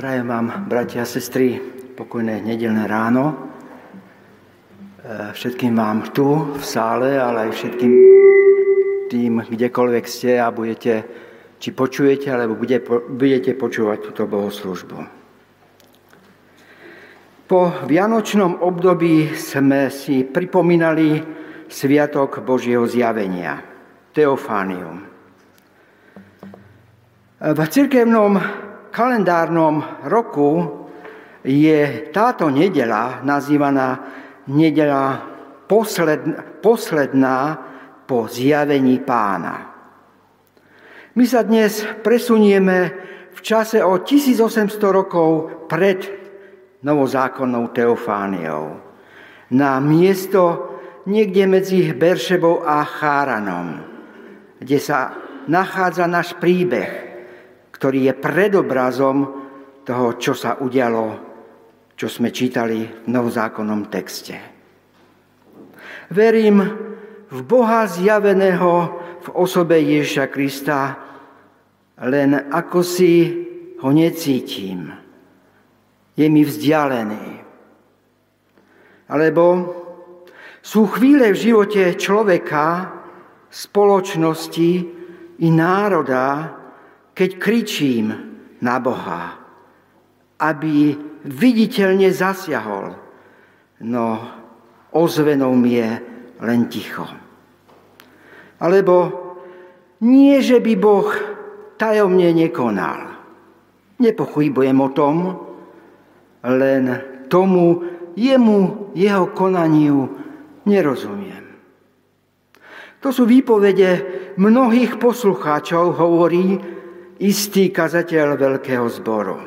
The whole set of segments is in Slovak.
Prajem vám, bratia a sestry, pokojné nedelné ráno. E, všetkým vám tu v sále, ale aj všetkým tým, kdekoľvek ste a budete, či počujete, alebo budete počúvať túto bohoslužbu. Po vianočnom období sme si pripomínali Sviatok Božieho zjavenia, Teofánium. V cirkevnom kalendárnom roku je táto nedela nazývaná nedela posledná, posledná po zjavení pána. My sa dnes presunieme v čase o 1800 rokov pred novozákonnou Teofániou na miesto niekde medzi Beršebou a Cháranom, kde sa nachádza náš príbeh, ktorý je predobrazom toho, čo sa udialo, čo sme čítali v novozákonnom texte. Verím v Boha zjaveného v osobe Ježiša Krista, len ako si ho necítim. Je mi vzdialený. Alebo sú chvíle v živote človeka, spoločnosti i národa, keď kričím na Boha, aby viditeľne zasiahol, no ozvenou mi je len ticho. Alebo nie, že by Boh tajomne nekonal. Nepochybujem o tom, len tomu jemu, jeho konaniu nerozumiem. To sú výpovede mnohých poslucháčov, hovorí, istý kazateľ veľkého zboru.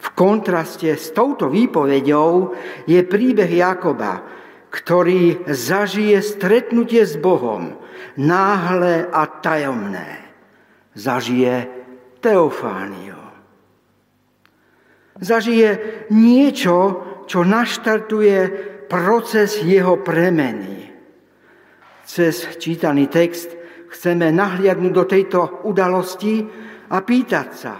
V kontraste s touto výpovedou je príbeh Jakoba, ktorý zažije stretnutie s Bohom, náhle a tajomné. Zažije teofániu. Zažije niečo, čo naštartuje proces jeho premeny. Cez čítaný text chceme nahliadnúť do tejto udalosti a pýtať sa,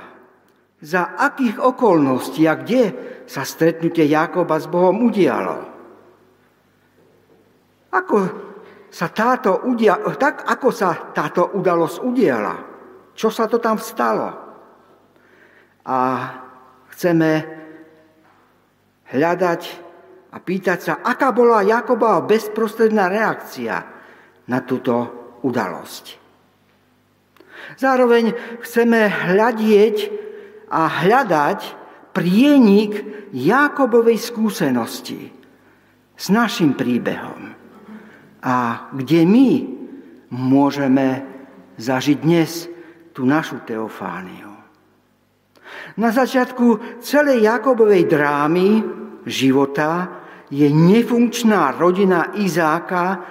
za akých okolností a kde sa stretnutie Jakoba s Bohom udialo. Ako sa táto udia- tak ako sa táto udalosť udiala? Čo sa to tam stalo? A chceme hľadať a pýtať sa, aká bola Jakobova bezprostredná reakcia na túto udalosť. Zároveň chceme hľadieť a hľadať prienik Jakobovej skúsenosti s našim príbehom. A kde my môžeme zažiť dnes tú našu teofániu. Na začiatku celej Jakobovej drámy života je nefunkčná rodina Izáka,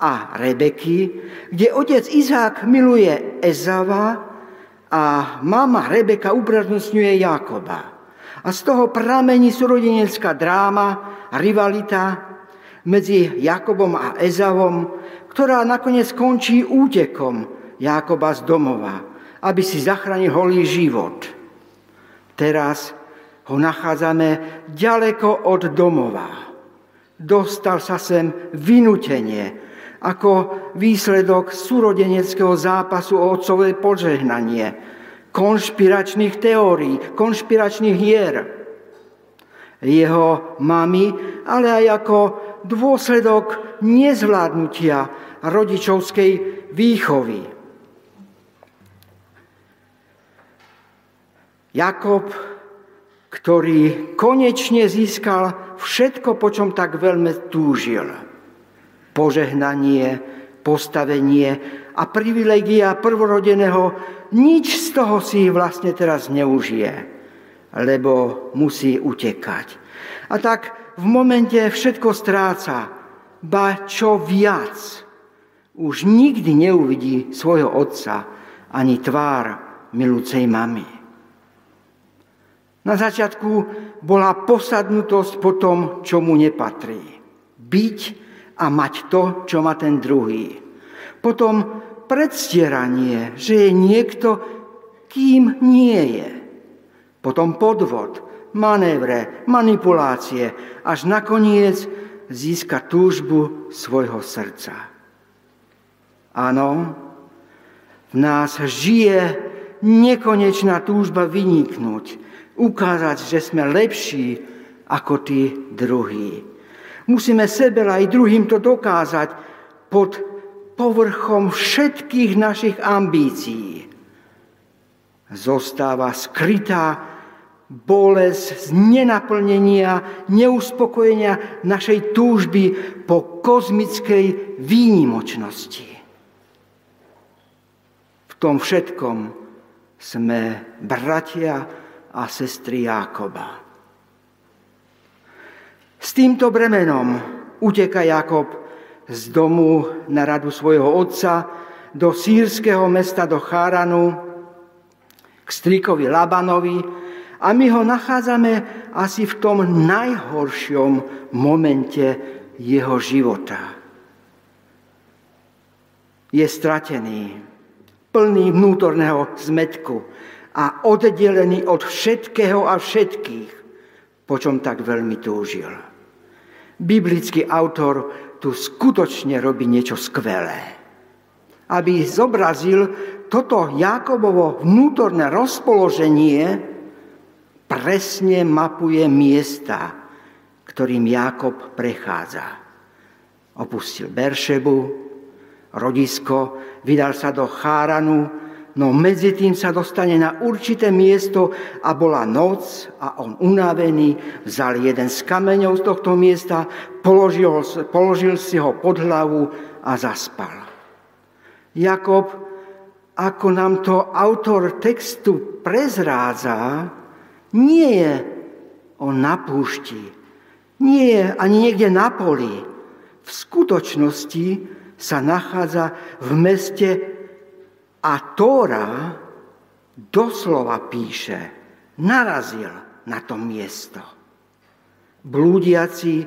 a Rebeky, kde otec Izák miluje Ezava a mama Rebeka uprednostňuje Jakoba. A z toho pramení súrodenecká dráma, rivalita medzi Jakobom a Ezavom, ktorá nakoniec končí útekom Jakoba z domova, aby si zachránil holý život. Teraz ho nachádzame ďaleko od domova. Dostal sa sem vynutenie, ako výsledok súrodeneckého zápasu o otcové požehnanie, konšpiračných teórií, konšpiračných hier jeho mamy, ale aj ako dôsledok nezvládnutia rodičovskej výchovy. Jakob, ktorý konečne získal všetko, po čom tak veľmi túžil – požehnanie, postavenie a privilegia prvorodeného, nič z toho si vlastne teraz neužije, lebo musí utekať. A tak v momente všetko stráca, ba čo viac, už nikdy neuvidí svojho otca ani tvár milúcej mamy. Na začiatku bola posadnutosť po tom, čo mu nepatrí. Byť a mať to, čo má ten druhý. Potom predstieranie, že je niekto, kým nie je. potom podvod, manévre, manipulácie, až nakoniec získa túžbu svojho srdca. Áno, v nás žije nekonečná túžba vyniknúť, ukázať, že sme lepší ako tí druhí. Musíme sebe aj druhým to dokázať pod povrchom všetkých našich ambícií. Zostáva skrytá bolesť z nenaplnenia, neuspokojenia našej túžby po kozmickej výnimočnosti. V tom všetkom sme bratia a sestry Jákoba. Týmto bremenom uteka Jakob z domu na radu svojho otca do sírskeho mesta, do Cháranu, k strikovi Labanovi a my ho nachádzame asi v tom najhoršom momente jeho života. Je stratený, plný vnútorného zmetku a oddelený od všetkého a všetkých, po čom tak veľmi túžil biblický autor tu skutočne robí niečo skvelé. Aby zobrazil toto Jakobovo vnútorné rozpoloženie, presne mapuje miesta, ktorým Jakob prechádza. Opustil Beršebu, rodisko, vydal sa do Cháranu, No medzi tým sa dostane na určité miesto a bola noc a on unavený vzal jeden z kameňov z tohto miesta, položil, položil si ho pod hlavu a zaspal. Jakob, ako nám to autor textu prezrádza, nie je on na púšti, nie je ani niekde na poli. V skutočnosti sa nachádza v meste a Tóra doslova píše, narazil na to miesto. Blúdiaci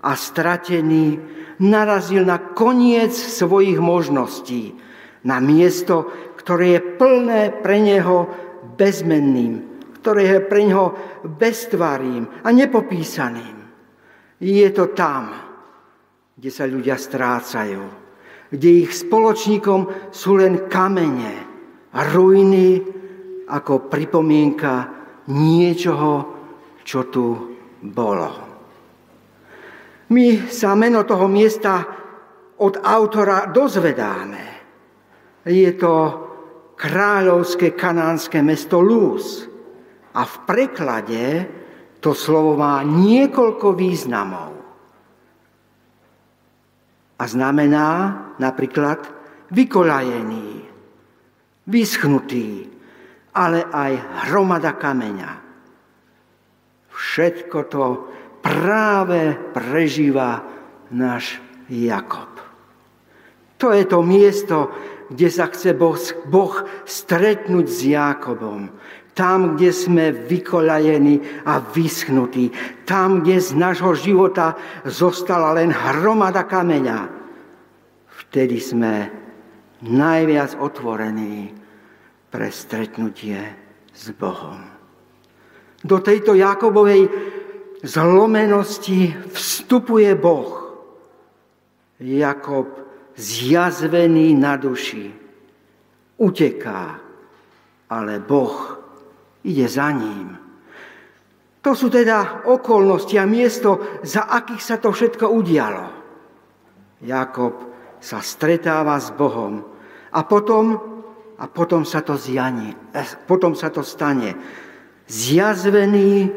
a stratený narazil na koniec svojich možností, na miesto, ktoré je plné pre neho bezmenným, ktoré je pre neho beztvarým a nepopísaným. Je to tam, kde sa ľudia strácajú, kde ich spoločníkom sú len kamene a ruiny ako pripomienka niečoho, čo tu bolo. My sa meno toho miesta od autora dozvedáme. Je to kráľovské kanánske mesto Luz. A v preklade to slovo má niekoľko významov a znamená napríklad vykolajený, vyschnutý, ale aj hromada kameňa. Všetko to práve prežíva náš Jakob. To je to miesto, kde sa chce boh, boh stretnúť s Jakobom. Tam, kde sme vykolajení a vyschnutí. Tam, kde z nášho života zostala len hromada kameňa. Vtedy sme najviac otvorení pre stretnutie s Bohom. Do tejto Jakobovej zlomenosti vstupuje Boh. Jakob zjazvený na duši uteká, ale Boh ide za ním. To sú teda okolnosti a miesto, za akých sa to všetko udialo. Jakob sa stretáva s Bohom a potom, a potom sa to zjani, eh, potom sa to stane. Zjazvený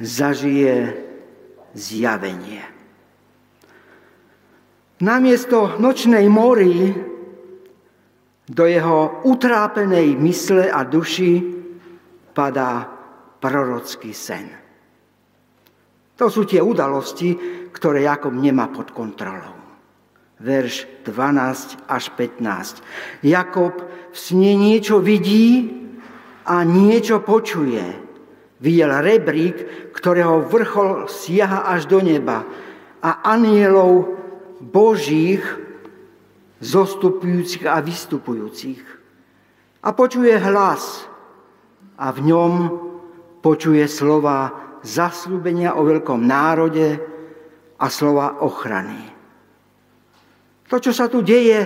zažije zjavenie. Namiesto nočnej mory do jeho utrápenej mysle a duši padá prorocký sen. To sú tie udalosti, ktoré Jakob nemá pod kontrolou. Verš 12 až 15. Jakob v sne niečo vidí a niečo počuje. Videl rebrík, ktorého vrchol siaha až do neba a anielov božích zostupujúcich a vystupujúcich. A počuje hlas, a v ňom počuje slova zaslúbenia o veľkom národe a slova ochrany. To, čo sa tu deje,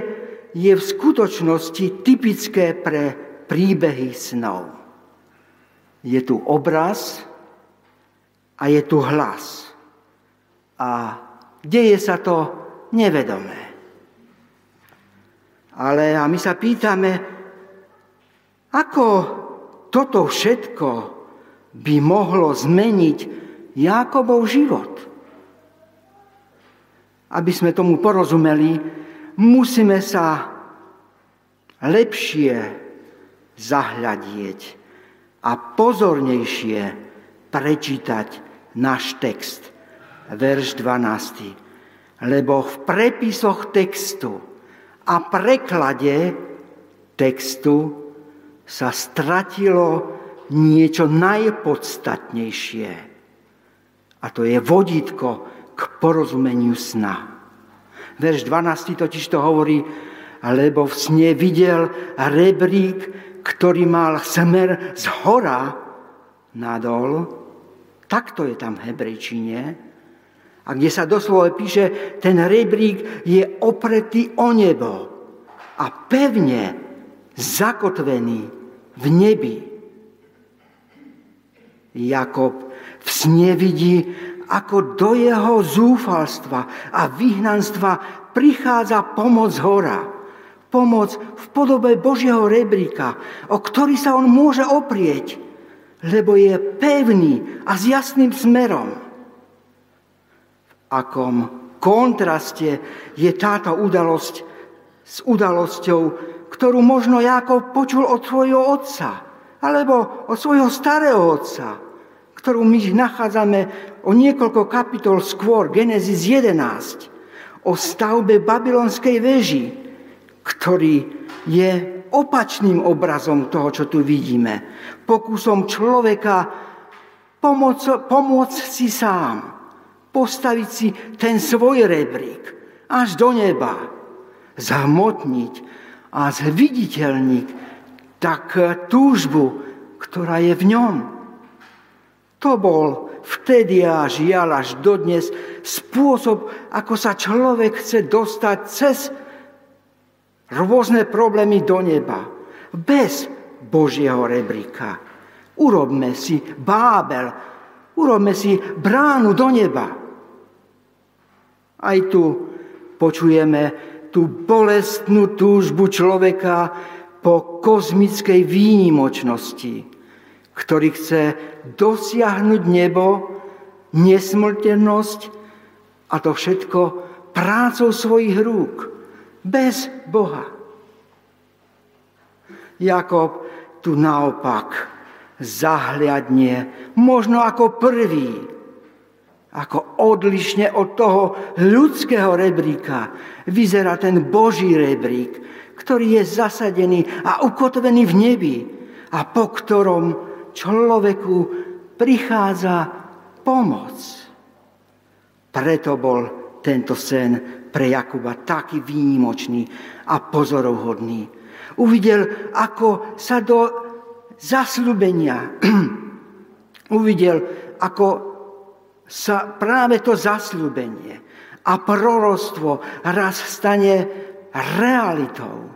je v skutočnosti typické pre príbehy snov. Je tu obraz a je tu hlas. A deje sa to nevedomé. Ale a my sa pýtame, ako toto všetko by mohlo zmeniť Jákobov život. Aby sme tomu porozumeli, musíme sa lepšie zahľadieť a pozornejšie prečítať náš text. Verš 12. Lebo v prepisoch textu a preklade textu sa stratilo niečo najpodstatnejšie. A to je vodítko k porozumeniu sna. Verš 12 totiž to hovorí, lebo v sne videl rebrík, ktorý mal smer z hora nadol. Takto je tam v hebrejčine. A kde sa doslova píše, ten rebrík je opretý o nebo a pevne zakotvený v nebi. Jakob v sne vidí, ako do jeho zúfalstva a vyhnanstva prichádza pomoc hora. Pomoc v podobe Božieho rebríka, o ktorý sa on môže oprieť, lebo je pevný a s jasným smerom. V akom kontraste je táto udalosť s udalosťou, ktorú možno Jákov počul od svojho otca, alebo od svojho starého otca, ktorú my nachádzame o niekoľko kapitol skôr, Genesis 11, o stavbe babylonskej veži, ktorý je opačným obrazom toho, čo tu vidíme. Pokusom človeka pomôcť, pomôcť si sám, postaviť si ten svoj rebrík až do neba, zahmotniť a zviditeľniť tak túžbu, ktorá je v ňom. To bol vtedy a žiaľ až dodnes spôsob, ako sa človek chce dostať cez rôzne problémy do neba. Bez Božieho rebríka. Urobme si Bábel, urobme si bránu do neba. Aj tu počujeme tú bolestnú túžbu človeka po kozmickej výnimočnosti ktorý chce dosiahnuť nebo, nesmrtenosť a to všetko prácou svojich rúk, bez Boha. Jakob tu naopak zahľadne, možno ako prvý, ako odlišne od toho ľudského rebríka vyzerá ten Boží rebrík, ktorý je zasadený a ukotvený v nebi a po ktorom človeku prichádza pomoc. Preto bol tento sen pre Jakuba taký výnimočný a pozorovhodný. Uvidel, ako sa do zasľubenia, uvidel, ako sa práve to zasľubenie a prorostvo raz stane realitou,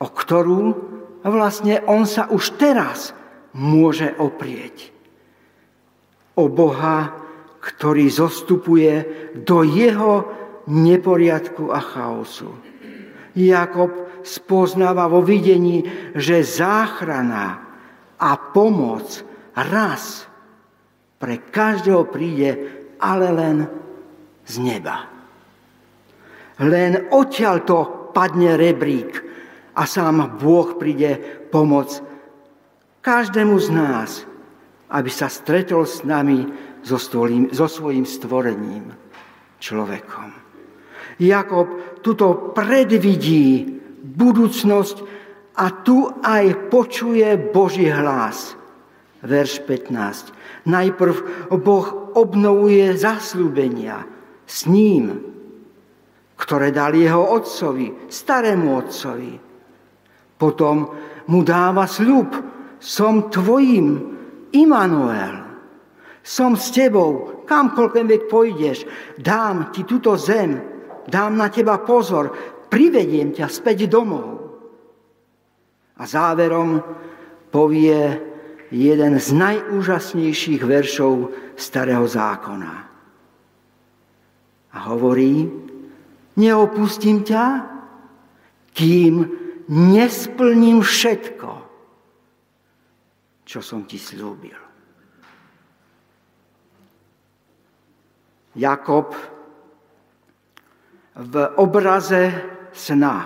o ktorú vlastne on sa už teraz môže oprieť. O Boha, ktorý zostupuje do jeho neporiadku a chaosu. Jakob spoznáva vo videní, že záchrana a pomoc raz pre každého príde, ale len z neba. Len odtiaľ to padne rebrík a sám Boh príde pomoc každému z nás, aby sa stretol s nami so, stvolím, so svojím stvorením, človekom. Jakob tuto predvidí budúcnosť a tu aj počuje Boží hlas. Verš 15. Najprv Boh obnovuje zaslúbenia s ním, ktoré dal jeho otcovi, starému otcovi. Potom mu dáva sľub, som tvojim Immanuel, som s tebou, kamkoľvek pôjdeš, dám ti túto zem, dám na teba pozor, privediem ťa späť domov. A záverom povie jeden z najúžasnejších veršov Starého zákona. A hovorí, neopustím ťa, kým nesplním všetko, čo som ti slúbil. Jakob v obraze sna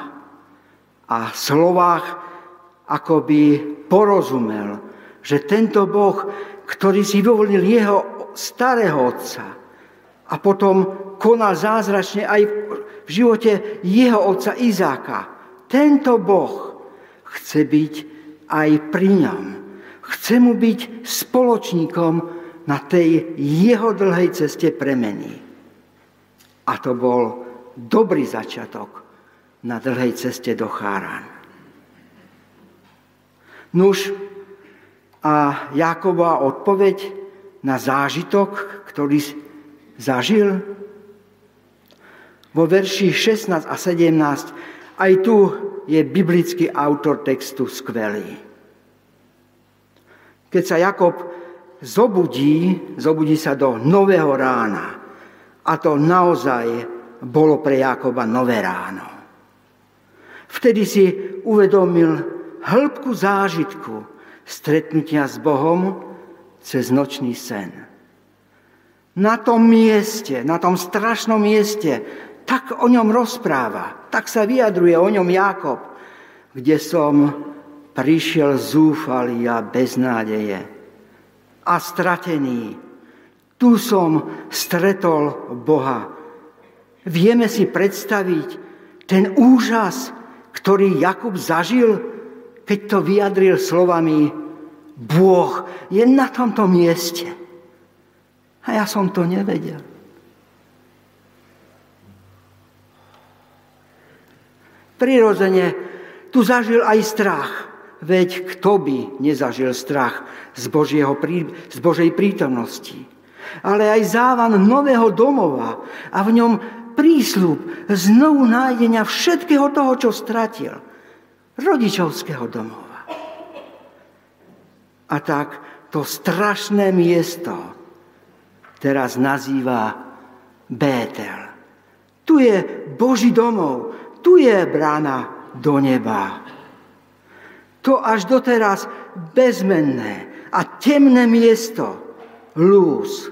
a slovách akoby porozumel, že tento Boh, ktorý si vyvolil jeho starého otca a potom konal zázračne aj v živote jeho otca Izáka, tento Boh chce byť aj pri ňom. Chce mu byť spoločníkom na tej jeho dlhej ceste premeny. A to bol dobrý začiatok na dlhej ceste do Cháran. Nuž a Jakobova odpoveď na zážitok, ktorý zažil vo verši 16 a 17, aj tu je biblický autor textu skvelý. Keď sa Jakob zobudí, zobudí sa do nového rána. A to naozaj bolo pre Jakoba nové ráno. Vtedy si uvedomil, hĺbku zážitku stretnutia s Bohom cez nočný sen. Na tom mieste, na tom strašnom mieste, tak o ňom rozpráva, tak sa vyjadruje o ňom Jakob, kde som prišiel zúfalý a bez nádeje a stratený. Tu som stretol Boha. Vieme si predstaviť ten úžas, ktorý Jakub zažil, keď to vyjadril slovami Boh je na tomto mieste. A ja som to nevedel. Prirodzene tu zažil aj strach. Veď kto by nezažil strach z, Božieho, z Božej prítomnosti. Ale aj závan nového domova a v ňom prísľub znovu nájdenia všetkého toho, čo stratil – rodičovského domova. A tak to strašné miesto teraz nazýva Bétel. Tu je Boží domov, tu je brána do neba. To až doteraz bezmenné a temné miesto, lúz,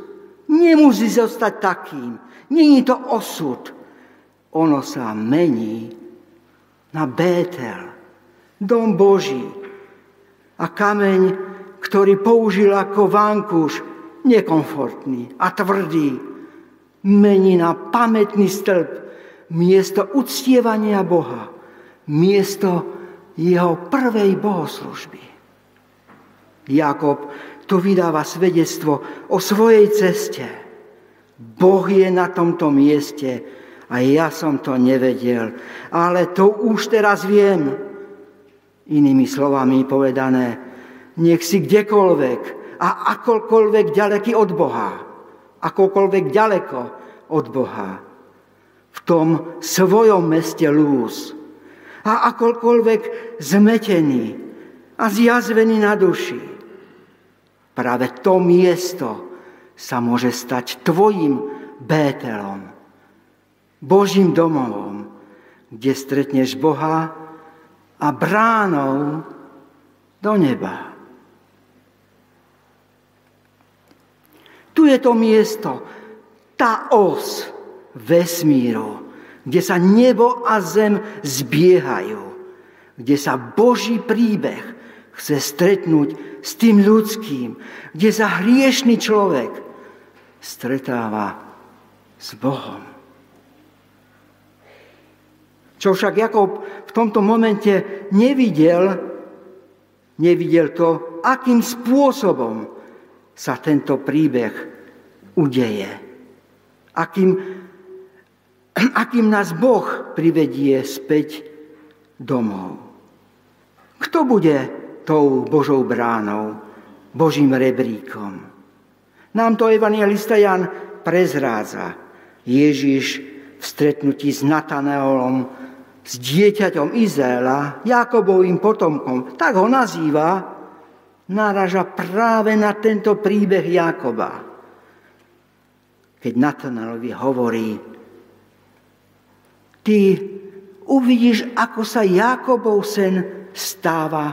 nemusí zostať takým. Není to osud. Ono sa mení na Bétel dom Boží. A kameň, ktorý použil ako vankúš, nekomfortný a tvrdý, mení na pamätný stĺp miesto uctievania Boha, miesto jeho prvej bohoslužby. Jakob tu vydáva svedectvo o svojej ceste. Boh je na tomto mieste a ja som to nevedel, ale to už teraz viem. Inými slovami povedané, nech si kdekoľvek a akokoľvek ďaleký od Boha, akokoľvek ďaleko od Boha, v tom svojom meste lúz a akokoľvek zmetený a zjazvený na duši. Práve to miesto sa môže stať tvojim Bételom, Božím domovom, kde stretneš Boha, a bránou do neba. Tu je to miesto, tá os vesmíru, kde sa nebo a zem zbiehajú, kde sa Boží príbeh chce stretnúť s tým ľudským, kde sa hriešný človek stretáva s Bohom. Čo však Jakob v tomto momente nevidel, nevidel to, akým spôsobom sa tento príbeh udeje. Akým, akým nás Boh privedie späť domov. Kto bude tou Božou bránou Božím rebríkom. Nám to evangelista Jan prezrádza. Ježiš v stretnutí s Nataneolom, s dieťaťom Izraela, Jakobovým potomkom, tak ho nazýva, náraža práve na tento príbeh Jakoba. Keď Natanaelovi hovorí, ty uvidíš, ako sa Jakobov sen stáva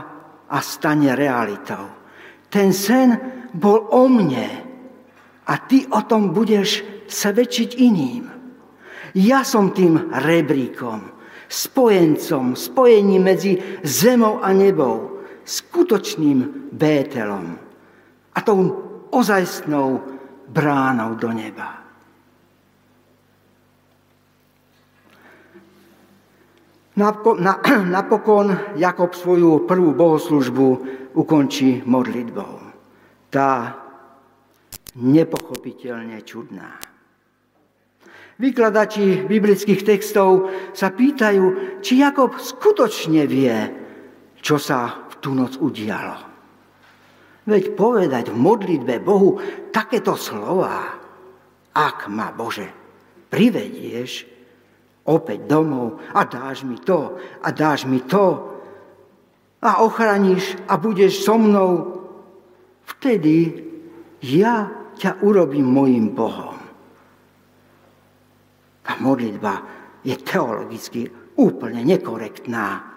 a stane realitou. Ten sen bol o mne a ty o tom budeš svedčiť iným. Ja som tým rebríkom, spojencom, spojením medzi zemou a nebou, skutočným Bételom a tou ozajstnou bránou do neba. Napokon Jakob svoju prvú bohoslužbu ukončí modlitbou. Tá nepochopiteľne čudná. Vykladači biblických textov sa pýtajú, či Jakob skutočne vie, čo sa tú noc udialo. Veď povedať v modlitbe Bohu takéto slova, ak ma Bože privedieš, opäť domov a dáš mi to a dáš mi to a ochraníš a budeš so mnou, vtedy ja ťa urobím mojim Bohom. Tá modlitba je teologicky úplne nekorektná.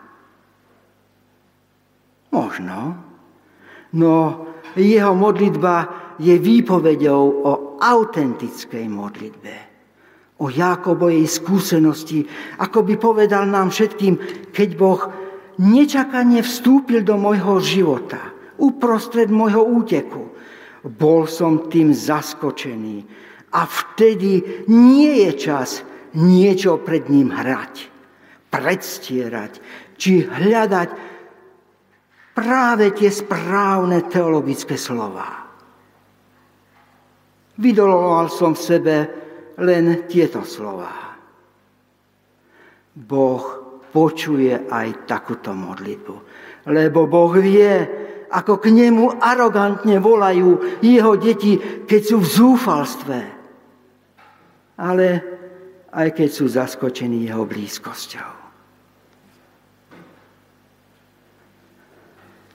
Možno, no jeho modlitba je výpovedou o autentickej modlitbe o Jákobovej skúsenosti, ako by povedal nám všetkým, keď Boh nečakane vstúpil do môjho života, uprostred môjho úteku. Bol som tým zaskočený a vtedy nie je čas niečo pred ním hrať, predstierať, či hľadať práve tie správne teologické slova. Vydoloval som v sebe len tieto slova. Boh počuje aj takúto modlitbu, lebo Boh vie, ako k nemu arogantne volajú jeho deti, keď sú v zúfalstve, ale aj keď sú zaskočení jeho blízkosťou.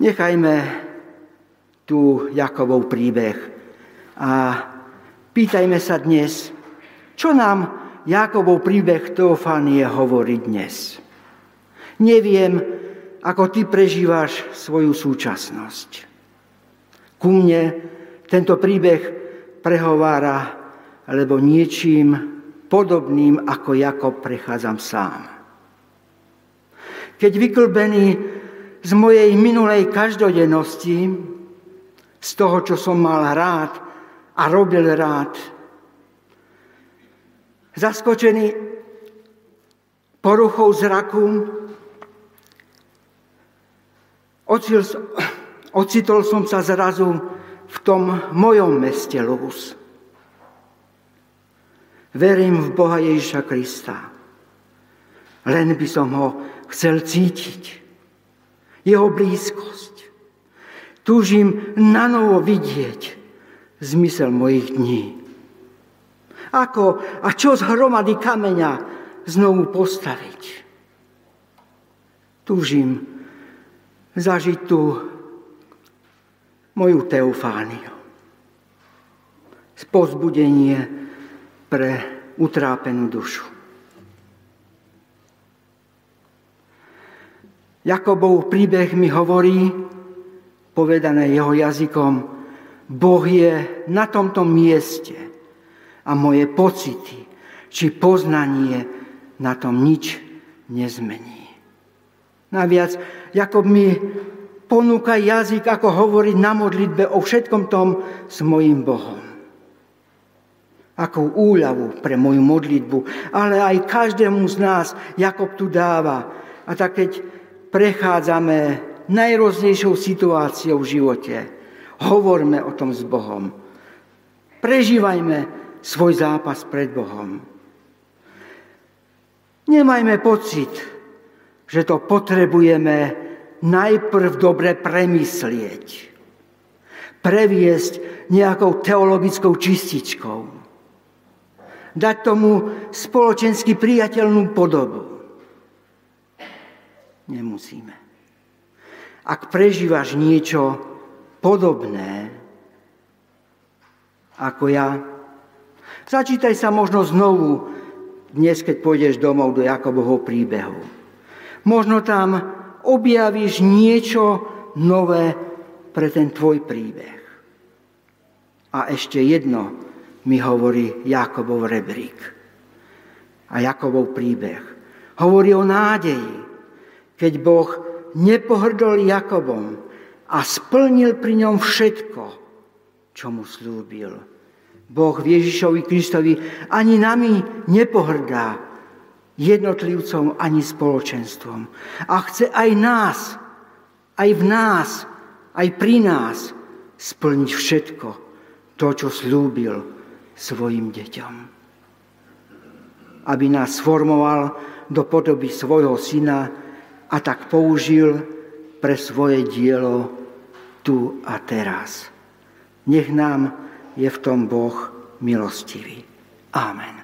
Nechajme tu Jakobov príbeh a pýtajme sa dnes, čo nám Jakobov príbeh Teofánie hovorí dnes? Neviem, ako ty prežívaš svoju súčasnosť. Ku mne tento príbeh prehovára, lebo niečím podobným ako Jakob prechádzam sám. Keď vyklbený z mojej minulej každodennosti, z toho, čo som mal rád a robil rád, zaskočený poruchou zraku, ocitol som sa zrazu v tom mojom meste Luz. Verím v Boha Ježiša Krista. Len by som ho chcel cítiť. Jeho blízkosť. Túžim na novo vidieť zmysel mojich dní. Ako a čo z hromady kameňa znovu postaviť? Túžim zažiť tú moju teofániu. Spozbudenie pre utrápenú dušu. Jakobov príbeh mi hovorí, povedané jeho jazykom, Boh je na tomto mieste a moje pocity či poznanie na tom nič nezmení. Naviac, Jakob mi ponúka jazyk, ako hovoriť na modlitbe o všetkom tom s mojim Bohom. Ako úľavu pre moju modlitbu, ale aj každému z nás Jakob tu dáva. A tak keď prechádzame najroznejšou situáciou v živote, hovorme o tom s Bohom. Prežívajme svoj zápas pred Bohom. Nemajme pocit, že to potrebujeme najprv dobre premyslieť. previesť nejakou teologickou čističkou. Dať tomu spoločensky priateľnú podobu. Nemusíme. Ak prežívaš niečo podobné ako ja, začítaj sa možno znovu dnes, keď pôjdeš domov do Jakobovho príbehu. Možno tam objavíš niečo nové pre ten tvoj príbeh. A ešte jedno mi hovorí Jakobov rebrík a Jakobov príbeh. Hovorí o nádeji, keď Boh nepohrdol Jakobom a splnil pri ňom všetko, čo mu slúbil. Boh Ježišovi Kristovi ani nami nepohrdá jednotlivcom ani spoločenstvom. A chce aj nás, aj v nás, aj pri nás splniť všetko to, čo slúbil svojim deťom. Aby nás formoval do podoby svojho syna a tak použil pre svoje dielo tu a teraz. Nech nám je v tom Boh milostivý. Amen.